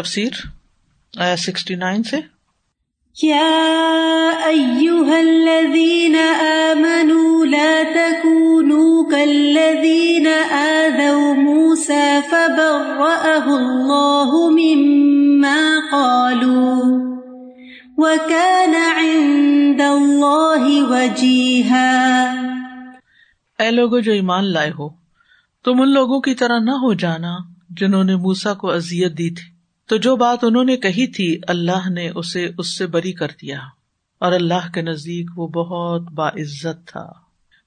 تفسیر آیا sixty nine سے؟ يا أيها الذين آمنوا لا تكونوا كالذين آذوا موسى فبرأه الله مما قالوا وكان عند الله وجيها اے لوگو جو ایمان لائے ہو تم ان لوگوں کی طرح نہ ہو جانا جنہوں نے موسا کو اذیت دی تھی۔ تو جو بات انہوں نے کہی تھی، اللہ نے اسے اس سے بری کر دیا۔ اور اللہ کے نزدیک وہ بہت باعزت تھا۔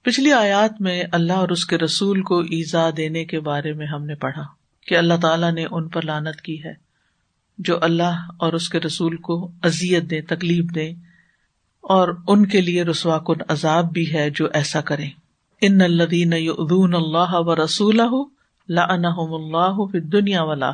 پچھلی آیات میں اللہ اور اس کے رسول کو ایزا دینے کے بارے میں ہم نے پڑھا کہ اللہ تعالیٰ نے ان پر لانت کی ہے، جو اللہ اور اس کے رسول کو ازیت دے تکلیف دے اور ان کے لیے رسوا کن عذاب بھی ہے جو ایسا کرے ان الدین اللہ و رسول اللہ دنیا والا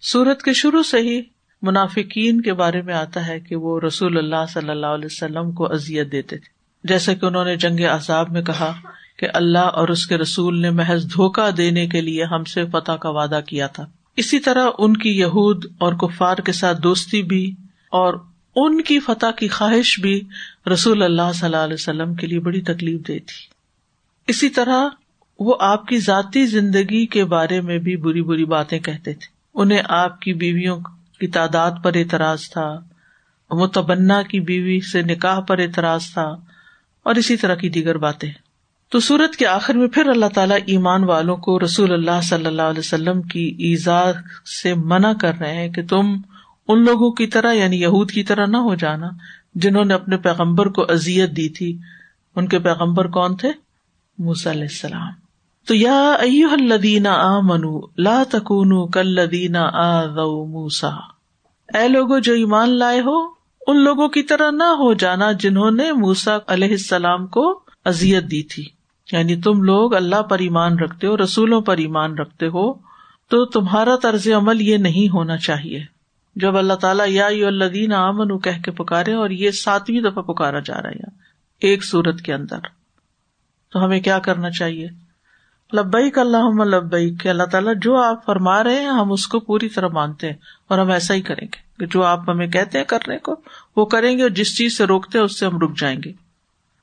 سورت کے شروع سے ہی منافقین کے بارے میں آتا ہے کہ وہ رسول اللہ صلی اللہ علیہ وسلم کو ازیت دیتے تھے۔ جیسے کہ انہوں نے جنگ عذاب میں کہا کہ اللہ اور اس کے رسول نے محض دھوکا دینے کے لیے ہم سے فتح کا وعدہ کیا تھا۔ اسی طرح ان کی یہود اور کفار کے ساتھ دوستی بھی اور ان کی فتح کی خواہش بھی رسول اللہ صلی اللہ علیہ وسلم کے لیے بڑی تکلیف دے تھی۔ اسی طرح وہ آپ کی ذاتی زندگی کے بارے میں بھی بری بری باتیں کہتے تھے۔ انہیں آپ کی بیویوں کی تعداد پر اعتراض تھا متبنا کی بیوی سے نکاح پر اعتراض تھا اور اسی طرح کی دیگر باتیں۔ تو سورت کے آخر میں پھر اللہ تعالیٰ ایمان والوں کو رسول اللہ صلی اللہ علیہ وسلم کی ایزا سے منع کر رہے ہیں کہ تم ان لوگوں کی طرح یعنی یہود کی طرح نہ ہو جانا جنہوں نے اپنے پیغمبر کو ازیت دی تھی۔ ان کے پیغمبر کون تھے؟ موسی علیہ السلام۔ تو یا الدین آ منو لا تکون کل لدینہ آ موسا اے لوگو، جو ایمان لائے ہو، ان لوگوں کی طرح نہ ہو جانا جنہوں نے موسا علیہ السلام کو ازیت دی تھی۔ یعنی تم لوگ اللہ پر ایمان رکھتے ہو، رسولوں پر ایمان رکھتے ہو، تو تمہارا طرز عمل یہ نہیں ہونا چاہیے۔ جب اللہ تعالیٰ یا الدین آمن کہہ کے پکارے اور یہ ساتویں دفعہ پکارا جا رہا ہے، ایک سورت کے اندر۔ تو ہمیں کیا کرنا چاہیے؟ لبئی اللہ لبئی کہ اللہ تعالیٰ جو آپ فرما رہے ہیں، ہم اس کو پوری طرح مانتے ہیں اور ہم ایسا ہی کریں گے کہ جو آپ ہمیں کہتے ہیں کرنے کو، وہ کریں گے اور جس چیز سے روکتے ہیں، اس سے ہم رک جائیں گے۔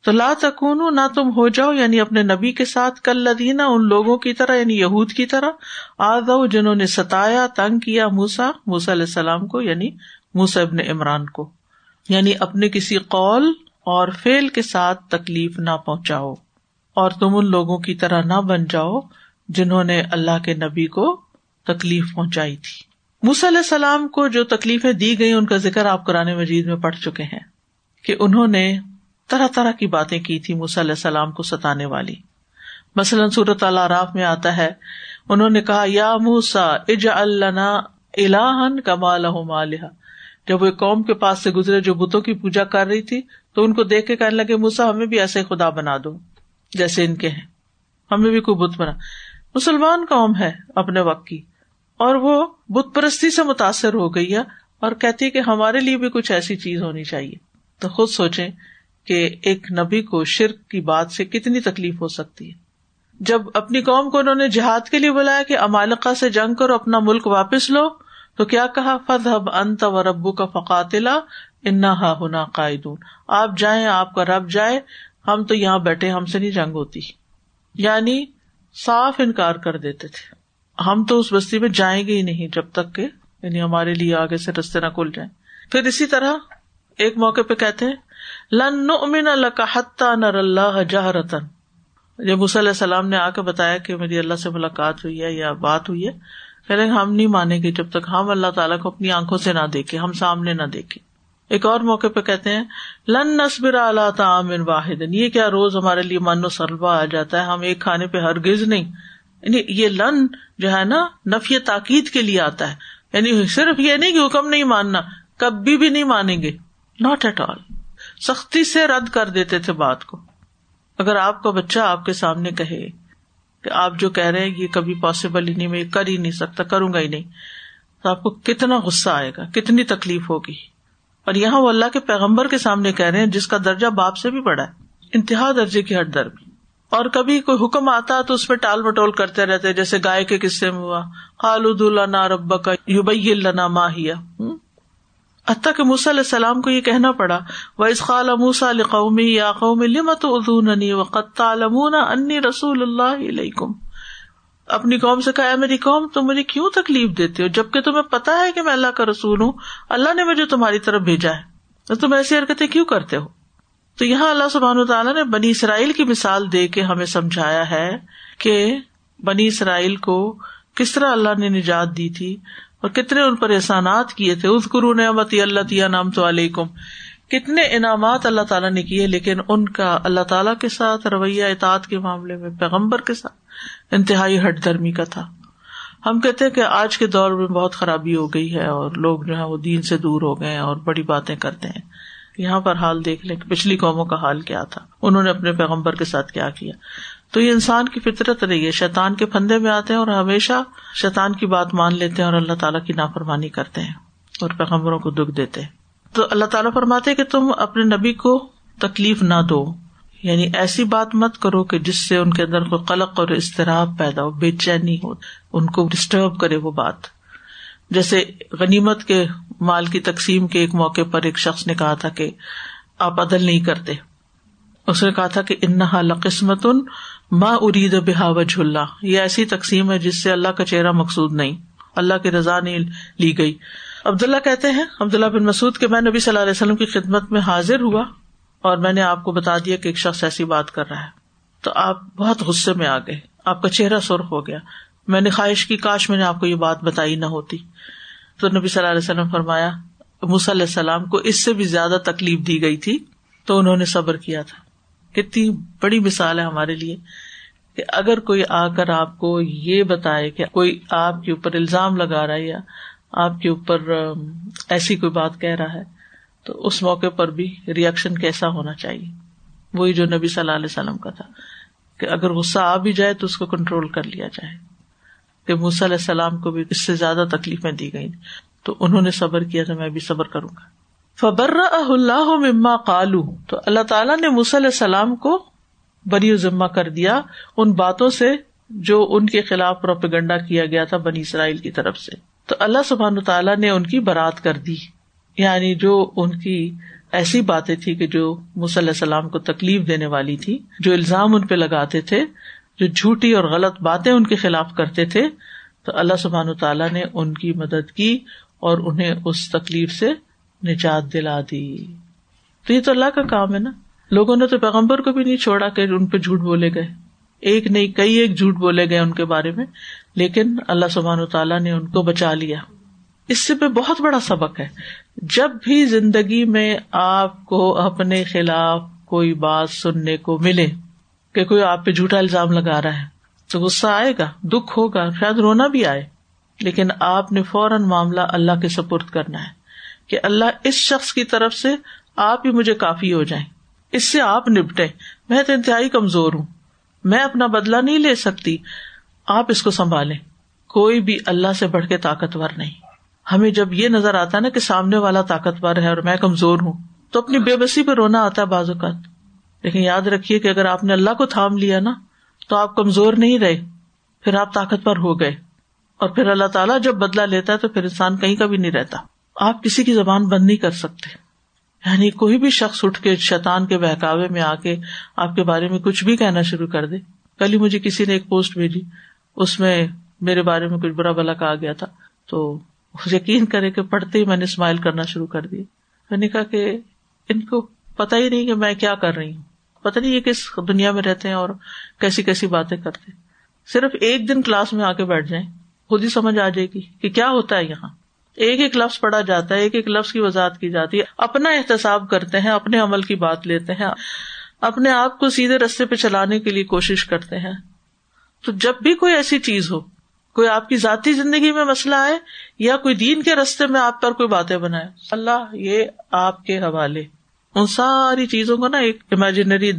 تو لا تکون نہ تم ہو جاؤ یعنی اپنے نبی کے ساتھ کل لدینہ ان لوگوں کی طرح یعنی یہود کی طرح آ جاؤ جنہوں نے ستایا، تنگ کیا موسا موسا علیہ السلام کو یعنی موسا ابن عمران کو۔ یعنی اپنے کسی قول اور فیل کے ساتھ تکلیف نہ پہنچاؤ۔ اور تم ان لوگوں کی طرح نہ بن جاؤ جنہوں نے اللہ کے نبی کو تکلیف پہنچائی تھی۔ موسی علیہ السلام کو جو تکلیفیں دی گئی ان کا ذکر آپ قرآن مجید میں پڑھ چکے ہیں کہ انہوں نے طرح طرح کی باتیں کی تھی موسی علیہ السلام کو ستانے والی۔ مثلاً صورت اللہ راف میں آتا ہے، انہوں نے کہا، یا موسا اج اللہ الہن کمال جب وہ قوم کے پاس سے گزرے، جو بتوں کی پوجا کر رہی تھی، تو ان کو دیکھ کے کہنے لگے موسا ہمیں بھی ایسے خدا بنا دو۔ جیسے ان کے ہیں۔ ہمیں بھی کوئی بت بنا۔ مسلمان قوم ہے اپنے وقت کی، اور وہ بت پرستی سے متاثر ہو گئی ہے اور کہتی ہے کہ ہمارے لیے بھی کچھ ایسی چیز ہونی چاہیے۔ تو خود سوچے کہ ایک نبی کو شرک کی بات سے کتنی تکلیف ہو سکتی ہے۔ جب اپنی قوم کو انہوں نے جہاد کے لیے بلایا کہ امالکا سے جنگ کرو، اپنا ملک واپس لو، تو کیا کہا؟ فد حب انت و ربو کا فقاتلا انا ہا ہونا قائدون۔ آپ جائیں، آپ کا رب جائے ہم تو یہاں بیٹھے ہم سے نہیں جنگ ہوتی۔ یعنی صاف انکار کر دیتے تھے۔ ہم تو اس بستی میں جائیں گے ہی نہیں جب تک کہ یعنی ہمارے لیے آگے سے رستے نہ کھل جائیں۔ پھر اسی طرح ایک موقع پہ کہتے ہیں، لن امین اللہ نر اللہ جہ رتن جب علیہ السلام نے آ کے بتایا کہ میری اللہ سے ملاقات ہوئی ہے یا بات ہوئی ہے کہ ہم نہیں مانیں گے جب تک ہم اللہ تعالیٰ کو اپنی آنکھوں سے نہ دیکھے ہم سامنے نہ دیکھے ایک اور موقع پہ کہتے ہیں، لن نصبر اللہ تعام واحد۔ یہ کیا روز ہمارے لیے من و سلوا آ جاتا ہے، ہم ایک کھانے پہ ہرگز نہیں۔ یعنی یہ لن جو ہے نا، نفی تاکید کے لیے آتا ہے۔ یعنی صرف یہ نہیں کہ حکم نہیں ماننا، کبھی بھی نہیں مانیں گے۔ ناٹ ایٹ آل سختی سے رد کر دیتے تھے بات کو۔ اگر آپ کا بچہ آپ کے سامنے کہے کہ آپ جو کہہ رہے ہیں، یہ کبھی پاسبل ہی نہیں، میں کر ہی نہیں سکتا، کروں گا ہی نہیں۔ تو آپ کو کتنا غصہ آئے گا، کتنی تکلیف ہوگی۔ اور یہاں وہ اللہ کے پیغمبر کے سامنے کہہ رہے ہیں، جس کا درجہ باپ سے بھی بڑا ہے۔ انتہا درجے کی ہٹ در بھی اور کبھی کوئی حکم آتا تو اس میں ٹال مٹول کرتے رہتے، جیسے گائے کے قصے میں ہوا۔ خالد اللہ رب کا یوبئی اللہ ماہیا حتیٰ کہ موسی علیہ السلام کو یہ کہنا پڑا، و اس خال موسا قومی یا قوم لمت ادونی و انی رسول اللہ علیکم؟ اپنی قوم سے کہا میری قوم، تم مجھے کیوں تکلیف دیتے ہو؟ جبکہ تمہیں پتا ہے کہ میں اللہ کا رسول ہوں، اللہ نے مجھے تمہاری طرف بھیجا ہے۔ تم ایسی حرکتیں کیوں کرتے ہو؟ تو یہاں اللہ سبحان تعالیٰ نے بنی اسرائیل کی مثال دے کے ہمیں سمجھایا ہے کہ بنی اسرائیل کو کس طرح اللہ نے نجات دی تھی اور کتنے ان پر احسانات کیے تھے۔ اس گرو نعمت اللہ تیا نام تو علیکم۔ کتنے انعامات اللہ تعالیٰ نے کیے، لیکن ان کا اللہ تعالیٰ کے ساتھ رویہ اطاعت کے معاملے میں، پیغمبر کے ساتھ۔ انتہائی ہٹ دھرمی کا تھا۔ ہم کہتے کہ آج کے دور میں بہت خرابی ہو گئی ہے اور لوگ جو ہے وہ دین سے دور ہو گئے اور بڑی باتیں کرتے ہیں۔ یہاں پر حال دیکھ لیں کہ پچھلی قوموں کا حال کیا تھا۔ انہوں نے اپنے پیغمبر کے ساتھ کیا کیا۔ تو یہ انسان کی فطرت رہی ہے۔ شیطان کے پندے میں آتے ہیں اور ہمیشہ شیطان کی بات مان لیتے ہیں اور اللہ تعالیٰ کی نافرمانی کرتے ہیں اور پیغمبروں کو دکھ دیتے ہیں۔ تو اللہ تعالیٰ فرماتے کہ تم اپنے نبی کو تکلیف نہ دو۔ یعنی ایسی بات مت کرو کہ جس سے ان کے اندر کوئی قلق اور اضطراب پیدا ہو، بے چینی ہو، ان کو ڈسٹرب کرے وہ بات۔ جیسے غنیمت کے مال کی تقسیم کے ایک موقع پر ایک شخص نے کہا تھا کہ آپ عدل نہیں کرتے۔ اس نے کہا تھا کہ انہا لقسمت ماں ارید بحا وج اللہ۔ یہ ایسی تقسیم ہے جس سے اللہ کا چہرہ مقصود نہیں، اللہ کی رضا نہیں لی گئی۔ عبداللہ کہتے ہیں، عبداللہ بن مسعود کے میں نبی صلی اللہ علیہ وسلم کی خدمت میں حاضر ہوا۔ اور میں نے آپ کو بتا دیا کہ ایک شخص ایسی بات کر رہا ہے۔ تو آپ بہت غصے میں آ گئے۔ آپ کا چہرہ سرخ ہو گیا۔ میں نے خواہش کی، کاش میں نے آپ کو یہ بات بتائی نہ ہوتی۔ تو نبی صلی اللہ علیہ وسلم فرمایا علیہ السلام کو اس سے بھی زیادہ تکلیف دی گئی تھی تو انہوں نے صبر کیا تھا۔ کتنی بڑی مثال ہے ہمارے لیے کہ اگر کوئی آ کر آپ کو یہ بتائے کہ کوئی آپ کے اوپر الزام لگا رہا ہے یا آپ کے اوپر ایسی کوئی بات کہہ رہا ہے تو اس موقع پر بھی ریئیکشن کیسا ہونا چاہیے؟ وہی جو نبی صلی اللہ علیہ وسلم کا تھا کہ اگر غصہ آ بھی جائے تو اس کو کنٹرول کر لیا جائے۔ کہ علیہ السلام کو بھی اس سے زیادہ تکلیفیں دی گئی تو انہوں نے صبر کیا تو میں بھی صبر کروں گا۔ فبر اللہ مما کالو تو اللہ تعالیٰ نے علیہ السلام کو بری ذمہ کر دیا ان باتوں سے جو ان کے خلاف پروپیگنڈا کیا گیا تھا بنی اسرائیل کی طرف سے۔ تو اللہ سبحان تعالیٰ نے ان کی برات کر دی۔ یعنی جو ان کی ایسی باتیں تھی کہ جو علیہ السلام کو تکلیف دینے والی تھی، جو الزام ان پہ لگاتے تھے، جو جھوٹی اور غلط باتیں ان کے خلاف کرتے تھے، تو اللہ سبحان تعالیٰ نے ان کی مدد کی اور انہیں اس تکلیف سے نجات دلا دی۔ تو یہ تو اللہ کا کام ہے نا۔ لوگوں نے تو پیغمبر کو بھی نہیں چھوڑا کہ ان پہ جھوٹ بولے گئے۔ ایک نہیں، کئی ایک جھوٹ بولے گئے ان کے بارے میں، لیکن اللہ سبحان تعالیٰ نے ان کو بچا لیا۔ اس سے بہت بڑا سبق ہے۔ جب بھی زندگی میں آپ کو اپنے خلاف کوئی بات سننے کو ملے کہ کوئی آپ پہ جھوٹا الزام لگا رہا ہے، تو غصہ آئے گا، دکھ ہوگا، شاید رونا بھی آئے۔ لیکن آپ نے فوراً معاملہ اللہ کے سپرد کرنا ہے کہ اللہ اس شخص کی طرف سے آپ ہی مجھے کافی ہو جائیں۔ اس سے آپ نپٹے میں تو انتہائی کمزور ہوں۔ میں اپنا بدلا نہیں لے سکتی۔ آپ اس کو سنبھالیں۔ کوئی بھی اللہ سے بڑھ کے طاقتور نہیں۔ ہمیں جب یہ نظر آتا ہے نا کہ سامنے والا طاقتور ہے اور میں کمزور ہوں، تو اپنی بے بسی پہ رونا آتا ہے بعض اوقات۔ لیکن یاد رکھیے کہ اگر آپ نے اللہ کو تھام لیا نا، تو آپ کمزور نہیں رہے، پھر آپ طاقتور ہو گئے۔ اور پھر اللہ تعالیٰ جب بدلا لیتا ہے تو پھر انسان کہیں کا بھی نہیں رہتا۔ آپ کسی کی زبان بند نہیں کر سکتے۔ یعنی کوئی بھی شخص اٹھ کے شیطان کے بہکاوے میں آ کے آپ کے بارے میں کچھ بھی کہنا شروع کر دے۔ کل ہی مجھے کسی نے ایک پوسٹ بھیجی، اس میں میرے بارے میں کچھ برا بلا کہا گیا تھا۔ تو یقین کرے کہ پڑھتے ہی میں نے اسمائل کرنا شروع کر دیا۔ میں نے کہا کہ ان کو پتا ہی نہیں کہ میں کیا کر رہی ہوں۔ پتا نہیں یہ کس دنیا میں رہتے ہیں اور کیسی کیسی باتیں کرتے صرف ایک دن کلاس میں آ کے بیٹھ جائیں، خود ہی سمجھ آ جائے گی کہ کیا ہوتا ہے یہاں۔ ایک ایک لفظ پڑھا جاتا ہے، ایک ایک لفظ کی وضاحت کی جاتی ہے۔ اپنا احتساب کرتے ہیں، اپنے عمل کی بات لیتے ہیں۔ اپنے آپ کو سیدھے رستے پہ چلانے کے لیے کوشش کرتے ہیں۔ تو جب بھی کوئی ایسی چیز ہو کوئی آپ کی ذاتی زندگی میں مسئلہ ہے یا کوئی دین کے رستے میں آپ پر کوئی باتیں بنائے۔ اللہ یہ آپ کے حوالے۔ ان ساری چیزوں کو نا ایک امیجنری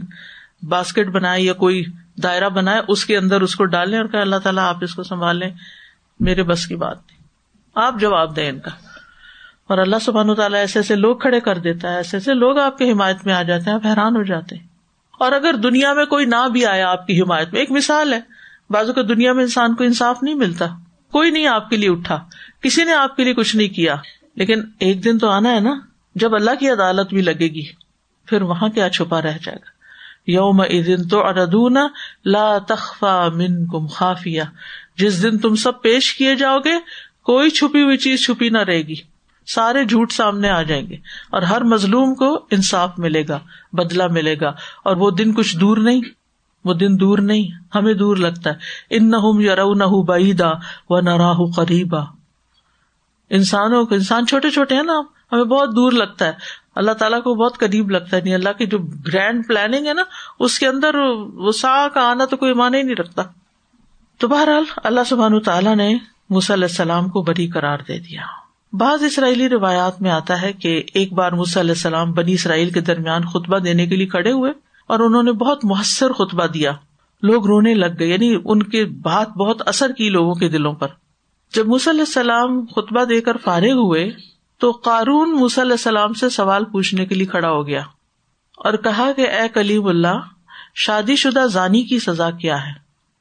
باسکٹ بنائے یا کوئی دائرہ بنائے، اس کے اندر اس کو ڈالیں اور کہ اللہ تعالیٰ آپ اس کو سنبھالیں۔ میرے بس کی بات نہیں آپ جواب دیں ان کا۔ اور اللہ سبحان تعالیٰ ایسے ایسے لوگ کھڑے کر دیتا ہے، ایسے ایسے لوگ آپ کی حمایت میں آ جاتے ہیں، آپ حیران ہو جاتے ہیں۔ اور اگر دنیا میں کوئی نہ بھی آیا آپ کی حمایت میں، ایک مثال ہے۔ بازو کا دنیا میں انسان کو انصاف نہیں ملتا۔ کوئی نہیں آپ کے لیے اٹھا۔ کسی نے آپ کے لیے کچھ نہیں کیا۔ لیکن ایک دن تو آنا ہے نا، جب اللہ کی عدالت بھی لگے گی، پھر وہاں کیا چھپا رہ جائے گا۔ یوم دن تو اردون لا تخفا من کم خافیہ۔ جس دن تم سب پیش کیے جاؤ گے، کوئی چھپی ہوئی چیز چھپی نہ رہے گی۔ سارے جھوٹ سامنے آ جائیں گے اور ہر مظلوم کو انصاف ملے گا بدلا ملے گا اور وہ دن کچھ دور نہیں۔ وہ دن دور نہیں، ہمیں دور لگتا ہے۔ ان نہ یا نہ بعیدا و نہ راہ قریبا انسانوں کو انسان چھوٹے چھوٹے ہیں نا، ہمیں بہت دور لگتا ہے۔ اللہ تعالیٰ کو بہت قریب لگتا ہے۔ نہیں اللہ کی جو گرینڈ پلاننگ ہے نا، اس کے اندر وہ سا کا آنا تو کوئی مانے نہیں رکھتا۔ تو بہرحال اللہ سبحان تعالیٰ نے علیہ السلام کو بری قرار دے دیا۔ بعض اسرائیلی روایات میں آتا ہے کہ ایک بار علیہ السلام بنی اسرائیل کے درمیان خطبہ دینے کے لیے کھڑے ہوئے۔ اور انہوں نے بہت مؤثر خطبہ دیا۔ لوگ رونے لگ گئے یعنی ان کی بات بہت اثر کی لوگوں کے دلوں پر۔ جب علیہ السلام خطبہ دے کر فارغ ہوئے، تو قارون علیہ السلام سے سوال پوچھنے کے لیے کھڑا ہو گیا اور کہا کہ، اے کلیم اللہ، شادی شدہ زانی کی سزا کیا ہے؟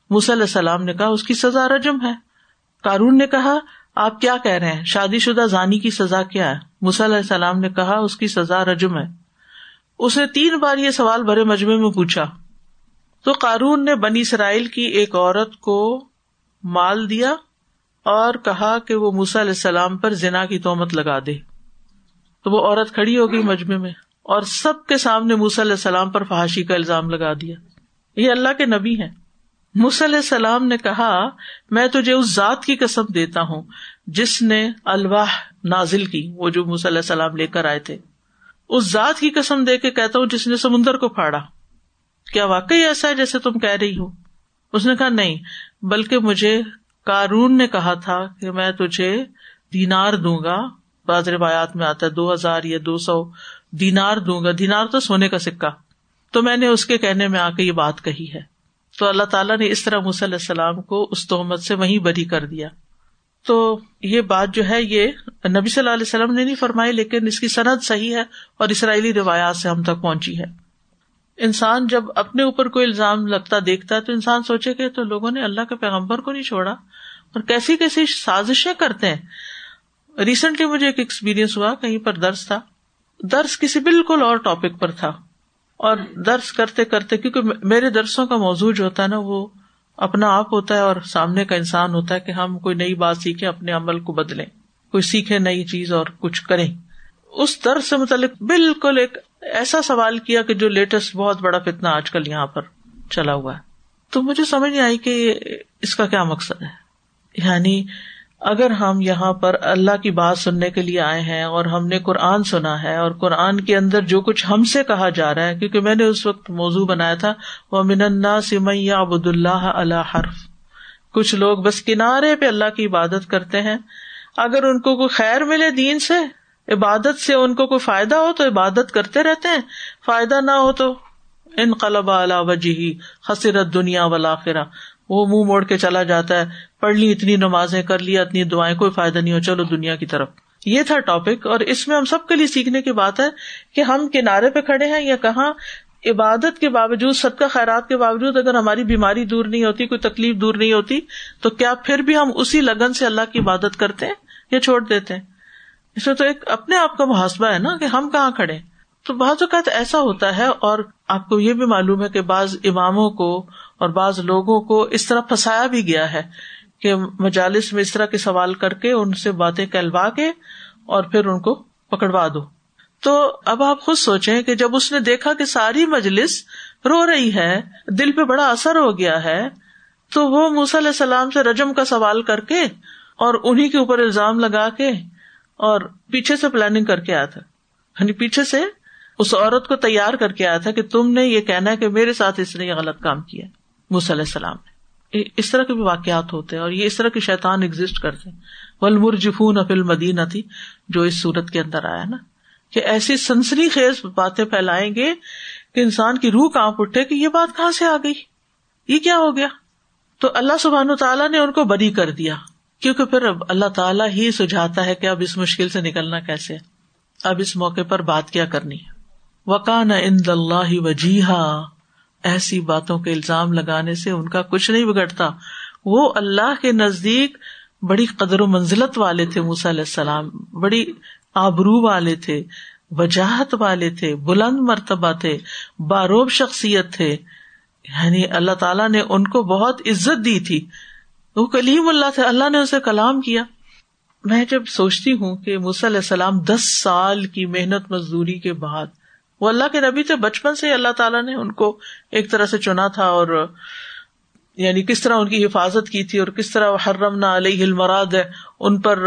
علیہ السلام نے کہا، اس کی سزا رجم ہے۔ کارون نے کہا، آپ کیا کہہ رہے ہیں؟ شادی شدہ زانی کی سزا کیا ہے؟ علیہ السلام نے کہا، اس کی سزا رجم ہے۔ اس نے تین بار یہ سوال بھرے مجمے میں پوچھا۔ تو قارون نے بنی اسرائیل کی ایک عورت کو مال دیا اور کہا کہ وہ موسا علیہ السلام پر زنا کی تومت لگا دے۔ تو وہ عورت کھڑی ہو گئی مجمے میں اور سب کے سامنے موسا علیہ السلام پر فحاشی کا الزام لگا دیا۔ یہ اللہ کے نبی ہیں۔ علیہ السلام نے کہا، میں تجھے اس ذات کی قسم دیتا ہوں جس نے الواح نازل کی، وہ جو علیہ السلام لے کر آئے تھے۔ اس ذات کی قسم دے کے کہتا ہوں جس نے سمندر کو پھاڑا۔ کیا واقعی ایسا ہے جیسے تم کہہ رہی ہو؟ اس نے کہا، نہیں، بلکہ مجھے کارون نے کہا تھا کہ میں تجھے دینار دوں گا۔ بعض روایات میں آتا ہے دو ہزار یا دو سو دینار دوں گا۔ دینار تو سونے کا سکہ۔ تو میں نے اس کے کہنے میں آ کے یہ بات کہی ہے۔ تو اللہ تعالیٰ نے اس طرح علیہ السلام کو اس تہمت سے وہیں بری کر دیا۔ تو یہ بات جو ہے یہ نبی صلی اللہ علیہ وسلم نے نہیں فرمائی، لیکن اس کی صنعت صحیح ہے اور اسرائیلی روایات سے ہم تک پہنچی ہے۔ انسان جب اپنے اوپر کوئی الزام لگتا، دیکھتا ہے تو انسان سوچے کہ تو لوگوں نے اللہ کے پیغمبر کو نہیں چھوڑا۔ اور کیسی کیسی سازشیں کرتے ہیں۔ ریسنٹلی مجھے ایک ایکسپیرئنس ہوا، کہیں پر درس تھا۔ درس کسی بالکل اور ٹاپک پر تھا۔ اور درس کرتے کرتے، کیونکہ میرے درسوں کا موضوع جو ہوتا ہے نا، وہ اپنا آپ ہوتا ہے اور سامنے کا انسان ہوتا ہے کہ ہم کوئی نئی بات سیکھیں، اپنے عمل کو بدلیں۔ کوئی سیکھے نئی چیز اور کچھ کریں۔ اس درد سے متعلق بالکل ایک ایسا سوال کیا کہ جو لیٹسٹ بہت بڑا فتنا آج کل یہاں پر چلا ہوا ہے۔ تو مجھے سمجھ نہیں آئی کہ اس کا کیا مقصد ہے۔ یعنی اگر ہم یہاں پر اللہ کی بات سننے کے لیے آئے ہیں اور ہم نے قرآن سنا ہے اور قرآن کے اندر جو کچھ ہم سے کہا جا رہا ہے، کیونکہ میں نے اس وقت موضوع بنایا تھا وہ من سمیا ابود اللہ اللہ حرف۔ کچھ لوگ بس کنارے پہ اللہ کی عبادت کرتے ہیں۔ اگر ان کو کوئی خیر ملے دین سے، عبادت سے ان کو کوئی فائدہ ہو تو عبادت کرتے رہتے ہیں۔ فائدہ نہ ہو تو ان قلب وجہ حسرت دنیا والا وہ منہ موڑ کے چلا جاتا ہے۔ پڑھ لی، اتنی نمازیں کر لیا، اتنی دعائیں، کوئی فائدہ نہیں ہو، چلو دنیا کی طرف۔ یہ تھا ٹاپک اور اس میں ہم سب کے لیے سیکھنے کی بات ہے کہ ہم کنارے پہ کھڑے ہیں یا کہاں عبادت کے باوجود سب کا خیرات کے باوجود اگر ہماری بیماری دور نہیں ہوتی، کوئی تکلیف دور نہیں ہوتی، تو کیا پھر بھی ہم اسی لگن سے اللہ کی عبادت کرتے ہیں یا چھوڑ دیتے ہیں؟ اس میں تو ایک اپنے آپ کا محاسبہ ہے نا کہ ہم کہاں کھڑے تو بعض اوقات ایسا ہوتا ہے اور آپ کو یہ بھی معلوم ہے کہ بعض اماموں کو اور بعض لوگوں کو اس طرح پھنسایا بھی گیا ہے کہ مجالس میں اس طرح کے سوال کر کے ان سے باتیں کہلوا کے اور پھر ان کو پکڑوا دو۔ تو اب آپ خود سوچیں کہ جب اس نے دیکھا کہ ساری مجلس رو رہی ہے، دل پہ بڑا اثر ہو گیا ہے، تو وہ علیہ السلام سے رجم کا سوال کر کے اور انہیں کے اوپر الزام لگا کے اور پیچھے سے پلاننگ کر کے آیا تھا۔ یعنی پیچھے سے اس عورت کو تیار کر کے آیا تھا کہ تم نے یہ کہنا ہے کہ میرے ساتھ اس نے یہ غلط کام کیا علیہ السلام نے۔ اس طرح کے بھی واقعات ہوتے ہیں اور یہ اس طرح کے شیطان ایگزٹ کرتے ہیں۔ ول افل مدینہ تھی جو اس صورت کے اندر آیا نا، کہ ایسی سنسنی خیز باتیں پھیلائیں گے کہ انسان کی روح کہاں اٹھے کہ یہ بات کہاں سے آ گئی؟ یہ کیا ہو گیا؟ تو اللہ سبحان تعالیٰ نے ان کو بری کر دیا۔ کیونکہ پھر اب اللہ تعالیٰ ہی سجھاتا ہے کہ اب اس مشکل سے نکلنا کیسے اب اس موقع پر بات کیا کرنی ہے۔ وکان ان اللہ وجیحا ایسی باتوں کے الزام لگانے سے ان کا کچھ نہیں بگڑتا۔ وہ اللہ کے نزدیک بڑی قدر و منزلت والے تھے، موسی علیہ السلام۔ بڑی آبرو والے تھے، وجاہت والے تھے، بلند مرتبہ تھے، باروب شخصیت تھے۔ یعنی اللہ تعالیٰ نے ان کو بہت عزت دی تھی۔ وہ کلیم اللہ تھے، اللہ نے اسے کلام کیا۔ میں جب سوچتی ہوں کہ علیہ السلام دس سال کی محنت مزدوری کے بعد وہ اللہ کے نبی تھے، بچپن سے اللہ تعالیٰ نے ان کو ایک طرح سے چنا تھا اور یعنی کس طرح ان کی حفاظت کی تھی اور کس طرح حرم نہ علیہ المراد ہے ان پر،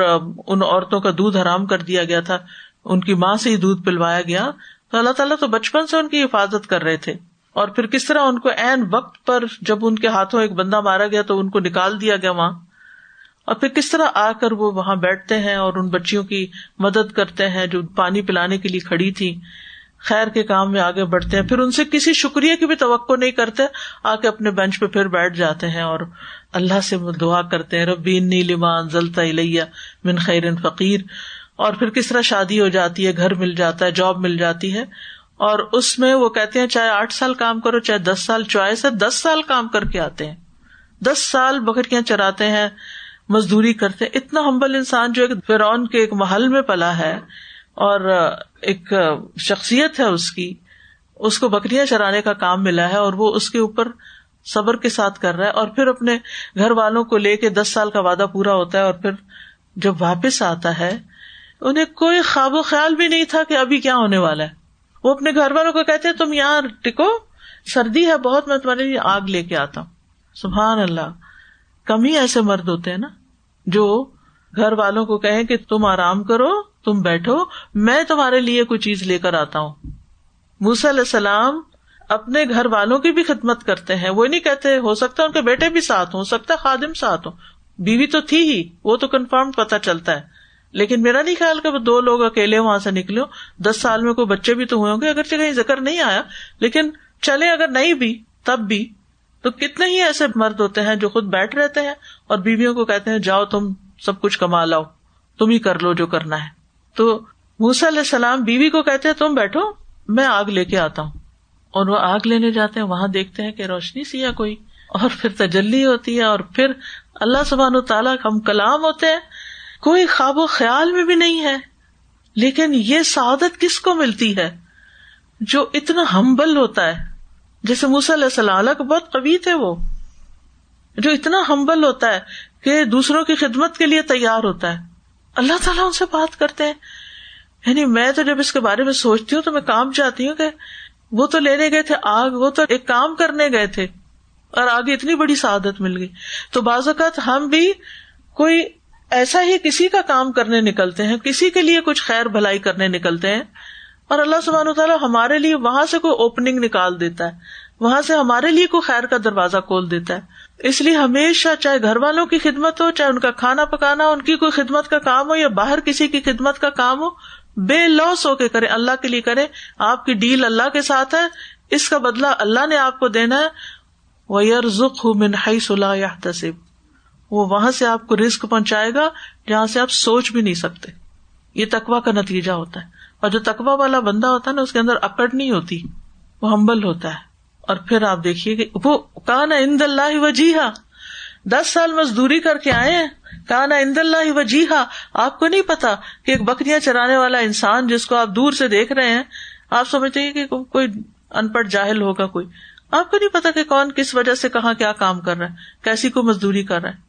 ان عورتوں کا دودھ حرام کر دیا گیا تھا، ان کی ماں سے ہی دودھ پلوایا گیا۔ تو اللہ تعالیٰ تو بچپن سے ان کی حفاظت کر رہے تھے۔ اور پھر کس طرح ان کو این وقت پر جب ان کے ہاتھوں ایک بندہ مارا گیا تو ان کو نکال دیا گیا وہاں۔ اور پھر کس طرح آ کر وہ وہاں بیٹھتے ہیں اور ان بچیوں کی مدد کرتے ہیں جو پانی پلانے کے لیے کھڑی تھی خیر کے کام میں آگے بڑھتے ہیں، پھر ان سے کسی شکریہ کی بھی توقع نہیں کرتے آ کے اپنے بینچ پہ پھر بیٹھ جاتے ہیں اور اللہ سے دعا کرتے ہیں ربین نیلیمان زلتا الیہ من خیر فقیر۔ اور پھر کس طرح شادی ہو جاتی ہے، گھر مل جاتا ہے، جاب مل جاتی ہے۔ اور اس میں وہ کہتے ہیں، چاہے آٹھ سال کام کرو، چاہے دس سال، چوائس ہے، دس سال کام کر کے آتے ہیں۔ دس سال بکریاں چراتے ہیں، مزدوری کرتے ہیں۔ اتنا ہمبل انسان جو ایک فرعون کے ایک محل میں پلا ہے اور ایک شخصیت ہے اس کی، اس کو بکریاں چرانے کا کام ملا ہے اور وہ اس کے اوپر صبر کے ساتھ کر رہا ہے اور پھر اپنے گھر والوں کو لے کے دس سال کا وعدہ پورا ہوتا ہے اور پھر جب واپس آتا ہے، انہیں کوئی خواب و خیال بھی نہیں تھا کہ ابھی کیا ہونے والا ہے۔ وہ اپنے گھر والوں کو کہتے تم یہاں ٹکو، سردی ہے بہت، میں تمہارے لیے آگ لے کے آتا ہوں۔ سبحان اللہ، کم ہی ایسے مرد ہوتے ہیں نا، جو گھر والوں کو کہیں کہ تم آرام کرو، تم بیٹھو، میں تمہارے لیے کوئی چیز لے کر آتا ہوں۔ موسی علیہ السلام اپنے گھر والوں کی بھی خدمت کرتے ہیں۔ وہ نہیں کہتے، ہو سکتا ان کے بیٹے بھی ساتھ ہو سکتا خادم ساتھ ہو بیوی تو تھی ہی، وہ تو کنفرم پتا چلتا ہے۔ لیکن میرا نہیں خیال کہ وہ دو لوگ اکیلے وہاں سے نکلے دس سال میں کوئی بچے بھی تو ہوئے ہوں گے اگر کہیں ذکر نہیں آیا، لیکن چلے اگر نہیں بھی، تب بھی۔ تو کتنے ہی ایسے مرد ہوتے ہیں جو خود بیٹھ رہتے ہیں اور بیویوں کو کہتے ہیں، جاؤ تم سب کچھ کما لاؤ، تم ہی کر لو جو کرنا ہے۔ تو موسا علیہ السلام بیوی کو کہتے ہیں، تم بیٹھو، میں آگ لے کے آتا ہوں۔ اور وہ آگ لینے جاتے ہیں، وہاں دیکھتے ہیں کہ روشنی سی ہے کوئی۔ اور پھر تجلی ہوتی ہے، اور پھر اللہ سبحان و تعالیٰ ہم کلام ہوتے ہیں۔ کوئی خواب و خیال میں بھی نہیں ہے۔ لیکن یہ سعادت کس کو ملتی ہے؟ جو اتنا ہمبل ہوتا ہے۔ جیسے علیہ السلام کا بہت قوی تھے وہ۔ جو اتنا ہمبل ہوتا ہے۔ کہ دوسروں کی خدمت کے لیے تیار ہوتا ہے۔ اللہ تعالیٰ ان سے بات کرتے ہیں۔ یعنی میں تو جب اس کے بارے میں سوچتی ہوں تو میں کام چاہتی ہوں کہ وہ تو لینے گئے تھے آگ، وہ تو ایک کام کرنے گئے تھے اور آگے اتنی بڑی سعادت مل گئی۔ تو بعض اوقات ہم بھی کوئی ایسا ہی کسی کا کام کرنے نکلتے ہیں، کسی کے لیے کچھ خیر بھلائی کرنے نکلتے ہیں۔ اور اللہ سبحانہ تعالیٰ ہمارے لیے وہاں سے کوئی اوپننگ نکال دیتا ہے، وہاں سے ہمارے لیے کوئی خیر کا دروازہ کھول دیتا ہے۔ اس لیے ہمیشہ چاہے گھر والوں کی خدمت ہو، چاہے ان کا کھانا پکانا، ان کی کوئی خدمت کا کام ہو یا باہر کسی کی خدمت کا کام ہو، بے لوس ہو کے کرے اللہ کے لیے کرے آپ کی ڈیل اللہ کے ساتھ ہے، اس کا بدلا اللہ نے آپ کو دینا ہے۔ وہ یار ذخ منہائی صلاح یا تصب وہ وہاں سے آپ کو رسک پہنچائے گا جہاں سے آپ سوچ بھی نہیں سکتے۔ یہ تقوا کا نتیجہ ہوتا ہے۔ اور جو تقوا والا بندہ ہوتا ہے نا، اس کے اندر اکڑ نہیں ہوتی، وہ ہمبل ہوتا ہے۔ اور پھر آپ دیکھیے کہ وہ کہاں اند اللہ وجیحا دس سال مزدوری کر کے آئے ہیں کہاں اند اللہ وجیحا آپ کو نہیں پتا کہ ایک بکریاں چرانے والا انسان جس کو آپ دور سے دیکھ رہے ہیں، آپ سمجھتے ہیں کہ کوئی ان پڑھ جاہل ہوگا کوئی۔ آپ کو نہیں پتا کہ کون کس وجہ سے کہاں کیا کام کر رہا ہے، کیسی کو مزدوری کر رہا ہے۔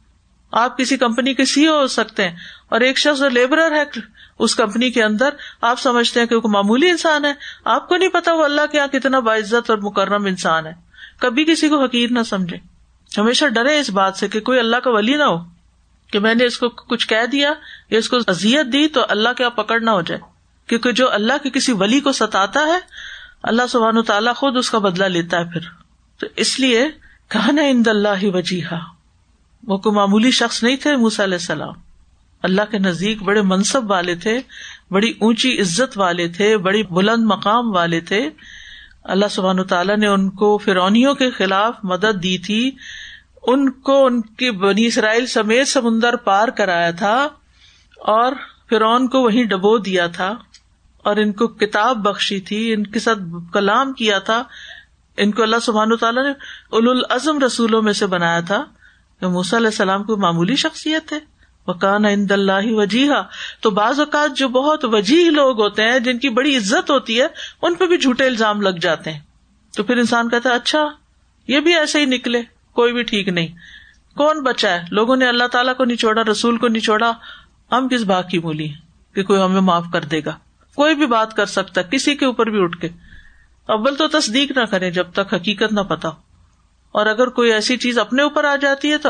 آپ کسی کمپنی کے سی او ہو سکتے ہیں اور ایک شخص لیبرر ہے اس کمپنی کے اندر آپ سمجھتے ہیں کہ وہ معمولی انسان ہے، آپ کو نہیں پتا وہ اللہ کے یہاں کتنا باعزت اور مکرم انسان ہے۔ کبھی کسی کو حقیر نہ سمجھے۔ ہمیشہ ڈرے اس بات سے کہ کوئی اللہ کا ولی نہ ہو۔ کہ میں نے اس کو کچھ کہہ دیا یا اس کو ازیت دی تو اللہ کے یہاں پکڑ نہ ہو جائے۔ کیونکہ جو اللہ کے کسی ولی کو ستاتا ہے، اللہ سبحان تعالیٰ خود اس کا بدلا لیتا ہے پھر۔ تو اس لیے کہنا اند اللہ وجیحا وہ کوئی معمولی شخص نہیں تھے موسا علیہ السلام۔ اللہ کے نزدیک بڑے منصب والے تھے، بڑی اونچی عزت والے تھے، بڑی بلند مقام والے تھے۔ اللہ سبحان تعالیٰ نے ان کو فرونیوں کے خلاف مدد دی تھی۔ ان کو ان کی بنی اسرائیل سمیت سمندر پار کرایا تھا اور فرعون کو وہیں ڈبو دیا تھا اور ان کو کتاب بخشی تھی، ان کے ساتھ کلام کیا تھا۔ ان کو اللہ سبحان تعالیٰ نے اول العزم رسولوں میں سے بنایا تھا۔ کہ موسیٰ علیہ السلام کو معمولی شخصیت ہے وکان عند اللہ وجیحا تو بعض اوقات جو بہت وجیح لوگ ہوتے ہیں، جن کی بڑی عزت ہوتی ہے، ان پہ بھی جھوٹے الزام لگ جاتے ہیں۔ تو پھر انسان کہتا ہے اچھا یہ بھی ایسے ہی نکلے، کوئی بھی ٹھیک نہیں۔ کون بچا ہے؟ لوگوں نے اللہ تعالیٰ کو نہیں چھوڑا، رسول کو نہیں چھوڑا۔ ہم کس بات کی بولی کہ کوئی ہمیں معاف کر دے گا؟ کوئی بھی بات کر سکتا کسی کے اوپر بھی اٹھ کے۔ اول تو تصدیق نہ کرے جب تک حقیقت نہ پتا اور اگر کوئی ایسی چیز اپنے اوپر آ جاتی ہے تو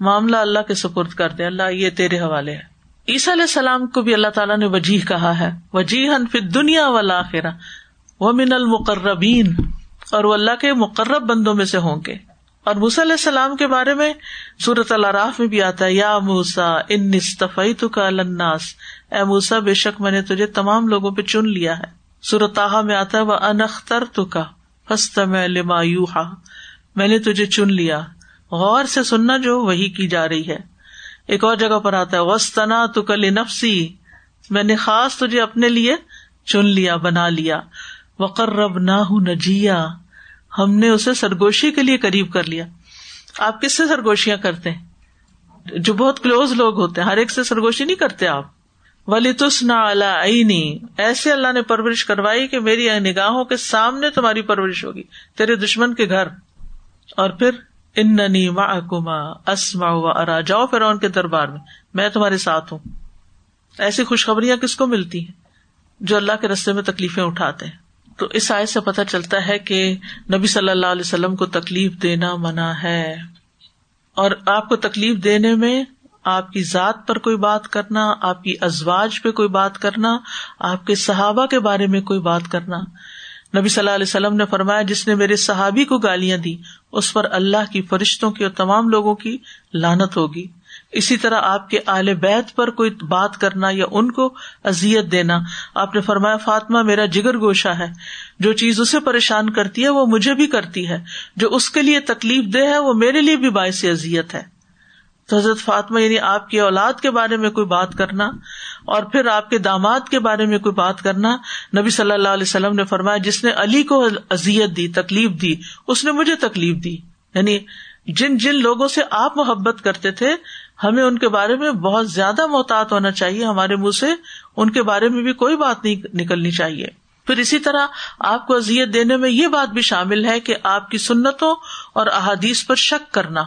معاملہ اللہ کے سپرد کر دے اللہ یہ تیرے حوالے ہے۔ عیسیٰ علیہ السلام کو بھی اللہ تعالیٰ نے وجیح کہا ہے۔ وجیح فی دنیا والا وہ من المقربین۔ اور وہ اللہ کے مقرب بندوں میں سے ہوں گے۔ اور موسیٰ علیہ السلام کے بارے میں سورت اللہ میں بھی آتا ہے۔ یا موسا ان نصطفی تو کا الناس۔ اے موسا بے شک میں نے تجھے تمام لوگوں پہ چن لیا ہے۔ سورت میں آتا ہے وہ انختر تو کا میں لما میں نے تجھے چن لیا۔ غور سے سننا جو وہی کی جا رہی ہے۔ ایک اور جگہ پر آتا ہے وسطنا تو کل نفسی میں نے خاص تجھے اپنے لیے چن لیا، بنا لیا۔ وقر رب نہ نجیا ہم نے اسے سرگوشی کے لیے قریب کر لیا۔ آپ کس سے سرگوشیاں کرتے ہیں؟ جو بہت کلوز لوگ ہوتے ہیں، ہر ایک سے سرگوشی نہیں کرتے آپ۔ ولی تس نہ اللہ ایسے اللہ نے پرورش کروائی کہ میری نگاہوں کے سامنے تمہاری پرورش ہوگی، تیرے دشمن کے گھر۔ اور پھر اننی معکما اسما و ارا، جاؤ فرعون کے دربار میں میں تمہارے ساتھ ہوں۔ ایسی خوشخبریاں کس کو ملتی ہیں جو اللہ کے رستے میں تکلیفیں اٹھاتے ہیں؟ تو اس آئے سے پتہ چلتا ہے کہ نبی صلی اللہ علیہ وسلم کو تکلیف دینا منع ہے۔ اور آپ کو تکلیف دینے میں آپ کی ذات پر کوئی بات کرنا، آپ کی ازواج پہ کوئی بات کرنا، آپ کے صحابہ کے بارے میں کوئی بات کرنا نبی صلی اللہ علیہ وسلم نے فرمایا، جس نے میرے صحابی کو گالیاں دی اس پر اللہ کی فرشتوں کی اور تمام لوگوں کی لانت ہوگی۔ اسی طرح آپ کے اعلی بیت پر کوئی بات کرنا یا ان کو ازیت دینا، آپ نے فرمایا، فاطمہ میرا جگر گوشا ہے، جو چیز اسے پریشان کرتی ہے، وہ مجھے بھی کرتی ہے، جو اس کے لیے تکلیف دہ ہے، وہ میرے لیے بھی باعث ازیت ہے۔ تو حضرت فاطمہ یعنی آپ کی اولاد کے بارے میں کوئی بات کرنا اور پھر آپ کے داماد کے بارے میں کوئی بات کرنا، نبی صلی اللہ علیہ وسلم نے فرمایا، جس نے علی کو ازیت دی، تکلیف دی، اس نے مجھے تکلیف دی۔ یعنی جن جن لوگوں سے آپ محبت کرتے تھے، ہمیں ان کے بارے میں بہت زیادہ محتاط ہونا چاہیے، ہمارے منہ سے ان کے بارے میں بھی کوئی بات نہیں نکلنی چاہیے۔ پھر اسی طرح آپ کو ازیت دینے میں یہ بات بھی شامل ہے کہ آپ کی سنتوں اور احادیث پر شک کرنا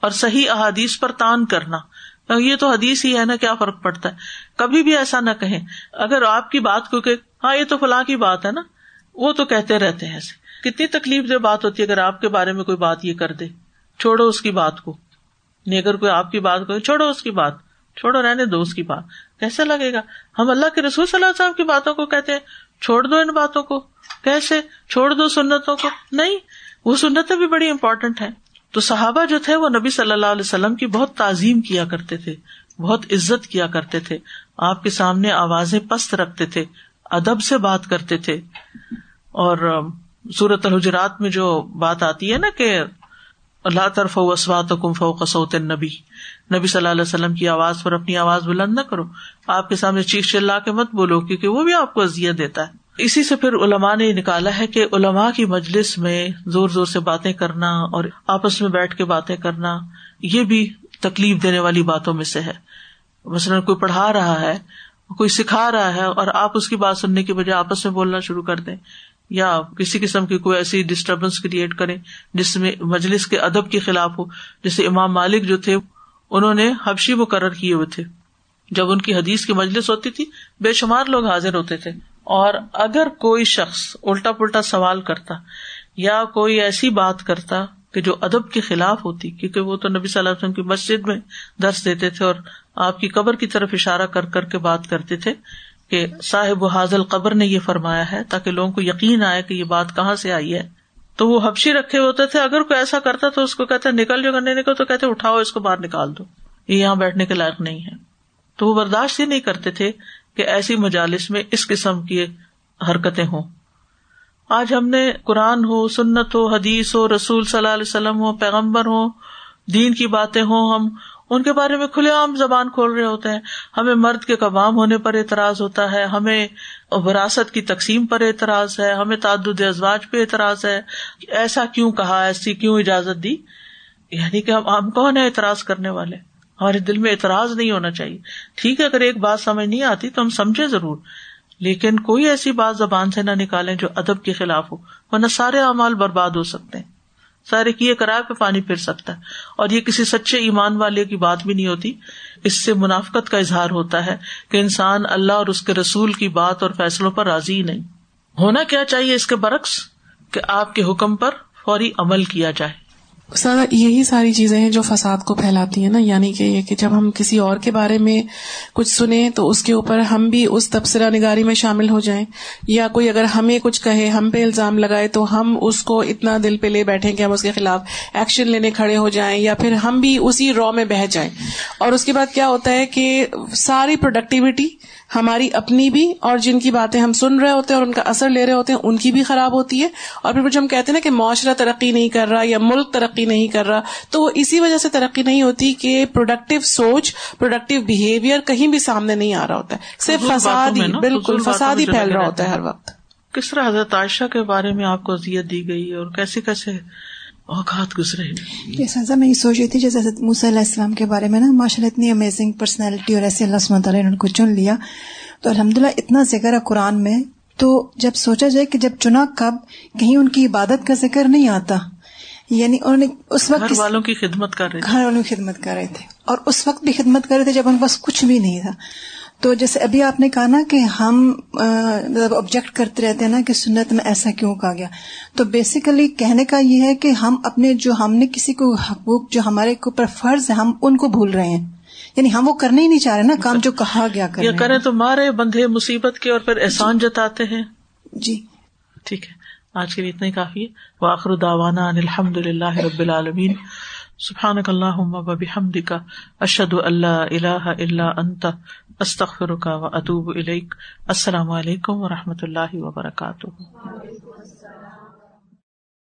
اور صحیح احادیث پر تان کرنا۔ یہ تو حدیث ہی ہے نا، کیا فرق پڑتا ہے؟ کبھی بھی ایسا نہ کہیں۔ اگر آپ کی بات کو کہ ہاں یہ تو فلاں کی بات ہے نا، وہ تو کہتے رہتے ہیں ایسے۔ کتنی تکلیف دہ بات ہوتی ہے، اگر آپ کے بارے میں کوئی بات یہ کر دے، چھوڑو اس کی بات کو۔ نہیں، اگر کوئی آپ کی بات کو چھوڑو اس کی بات۔ چھوڑو، رہنے دو اس کی بات۔ کیسے لگے گا؟ ہم اللہ کے رسول صلی اللہ علیہ وسلم کی باتوں کو کہتے ہیں، چھوڑ دو ان باتوں کو۔ کیسے؟ چھوڑ دو سنتوں کو۔ نہیں، وہ سنتیں بھی بڑی امپورٹنٹ ہے تو صحابہ جو تھے وہ نبی صلی اللہ علیہ وسلم کی بہت تعظیم کیا کرتے تھے، بہت عزت کیا کرتے تھے، آپ کے سامنے آوازیں پست رکھتے تھے، ادب سے بات کرتے تھے۔ اور سورت الحجرات میں جو بات آتی ہے نا کہ اللہ طرف وسوات کم فو قسوت نبی نبی صلی اللہ علیہ وسلم کی آواز پر اپنی آواز بلند نہ کرو، آپ کے سامنے چیخ چلا کے مت بولو کیونکہ وہ بھی آپ کو ازیت دیتا ہے۔ اسی سے پھر علماء نے نکالا ہے کہ علماء کی مجلس میں زور زور سے باتیں کرنا اور آپس میں بیٹھ کے باتیں کرنا، یہ بھی تکلیف دینے والی باتوں میں سے ہے۔ مثلاً کوئی پڑھا رہا ہے، کوئی سکھا رہا ہے اور آپ اس کی بات سننے کی بجائے آپس میں بولنا شروع کر دیں۔ یا کسی قسم کی کوئی ایسی ڈسٹربینس کریٹ کریں جس میں مجلس کے ادب کے خلاف ہو۔ جیسے امام مالک جو تھے، انہوں نے حبشی مقرر کیے ہوئے تھے۔ جب ان کی حدیث کی مجلس ہوتی تھی، بے شمار لوگ حاضر ہوتے تھے۔ اور اگر کوئی شخص الٹا پلٹا سوال کرتا یا کوئی ایسی بات کرتا کہ جو ادب کے خلاف ہوتی، کیونکہ وہ تو نبی صلی اللہ علیہ وسلم کی مسجد میں درس دیتے تھے اور آپ کی قبر کی طرف اشارہ کر کر کے بات کرتے تھے کہ صاحب و حاضل قبر نے یہ فرمایا ہے تاکہ لوگوں کو یقین آئے کہ یہ بات کہاں سے آئی ہے۔ تو وہ حبشی رکھے ہوتے تھے، اگر کوئی ایسا کرتا تو اس کو کہتے نکل جو کرنے نکل، تو کہتے اٹھاؤ، اس کو باہر نکال دو۔ یہ یہاں بیٹھنے کے لائق نہیں ہے۔ تو وہ برداشت ہی نہیں کرتے تھے کہ ایسی مجالس میں اس قسم کی حرکتیں ہوں۔ آج ہم نے قرآن ہو، سنت ہو، حدیث ہو، رسول صلی اللہ علیہ وسلم ہو پیغمبر ہو دین کی باتیں ہوں، ہم ان کے بارے میں کھلے عام زبان کھول رہے ہوتے ہیں۔ ہمیں مرد کے کبام ہونے پر اعتراض ہوتا ہے، ہمیں وراثت کی تقسیم پر اعتراض ہے، ہمیں تعدد ازواج پہ اعتراض ہے۔ ایسا کیوں کہا، ایسی کیوں اجازت دی؟ یعنی کہ ہم کون ہے اعتراض کرنے والے؟ ہمارے دل میں اعتراض نہیں ہونا چاہیے۔ ٹھیک ہے، اگر ایک بات سمجھ نہیں آتی تو ہم سمجھے ضرور، لیکن کوئی ایسی بات زبان سے نہ نکالے جو ادب کے خلاف ہو، ورنہ سارے اعمال برباد ہو سکتے ہیں۔ سارے کیے کرائے پہ پانی پھر سکتا ہے۔ اور یہ کسی سچے ایمان والے کی بات بھی نہیں ہوتی۔ اس سے منافقت کا اظہار ہوتا ہے کہ انسان اللہ اور اس کے رسول کی بات اور فیصلوں پر راضی نہیں۔ ہونا کیا چاہیے اس کے برعکس؟ کہ آپ کے حکم پر فوری عمل کیا جائے۔ سر یہی ساری چیزیں ہیں جو فساد کو پھیلاتی ہیں نا یعنی کہ یہ کہ جب ہم کسی اور کے بارے میں کچھ سنیں تو اس کے اوپر ہم بھی اس تبصرہ نگاری میں شامل ہو جائیں۔ یا کوئی اگر ہمیں کچھ کہے، ہم پہ الزام لگائے تو ہم اس کو اتنا دل پہ لے بیٹھے کہ ہم اس کے خلاف ایکشن لینے کھڑے ہو جائیں یا پھر ہم بھی اسی رو میں بہ جائیں۔ اور اس کے بعد کیا ہوتا ہے کہ ساری پروڈکٹیوٹی ہماری اپنی بھی اور جن کی باتیں ہم سن رہے ہوتے ہیں اور ان کا اثر لے رہے ہوتے ہیں ان کی بھی خراب ہوتی ہے۔ اور پھر جو ہم کہتے ہیں نا کہ معاشرہ ترقی نہیں کر رہا یا ملک ترقی نہیں کر رہا تو وہ اسی وجہ سے ترقی نہیں ہوتی کہ پروڈکٹیو سوچ پروڈکٹیو بہیویئر کہیں بھی سامنے نہیں آ رہا ہوتا ہے۔ صرف فساد ہی بالکل فساد ہی پھیل رہا ہوتا ہے ہر وقت۔ کس طرح حضرت عائشہ کے بارے میں آپ کو اذیت دی گئی اور کیسے کیسے اوقات گزرے جیسا میں یہ سوچ رہی تھی جیسے موسیٰ علیہ السلام کے بارے میں نا ماشاء اللہ اتنی امیزنگ پرسنالٹی اور ایسے اللہ سمت نے ان کو چن لیا۔ تو الحمد للہ اتنا ذکر ہے قرآن میں۔ تو جب سوچا جائے کہ جب چنا کب کہیں ان کی عبادت کا ذکر نہیں آتا۔ یعنی انہوں نے اس وقت گھر والوں کی خدمت کر رہے گھر والوں کی خدمت کر رہے تھے۔ اور اس وقت بھی خدمت کر رہے تھے جب ان کے پاس کچھ بھی نہیں تھا۔ تو جیسے ابھی آپ نے کہا نا کہ ہم مطلب آبجیکٹ کرتے رہتے ہیں نا کہ سنت میں ایسا کیوں کہا گیا؟ تو بیسیکلی کہنے کا یہ ہے کہ ہم اپنے جو ہم نے کسی کو حقوق جو ہمارے اوپر فرض ہے ہم ان کو بھول رہے ہیں۔ یعنی ہم وہ کرنے ہی نہیں چاہ رہے نا کام جو کہا گیا کریں تو مارے بندھے مصیبت کے اور پھر احسان جتاتے ہیں۔ جی۔ ٹھیک ہے۔ آج کے لیے اتنا ہی کافی ہے۔ واخر داوانا الحمد للہ رب العالمین۔ سبحان اللہ بحمد کا اشد اللہ اللہ اللہ انت۔ استخر کا و اطوب السلام علیکم و رحمۃ اللہ وبرکاتہ.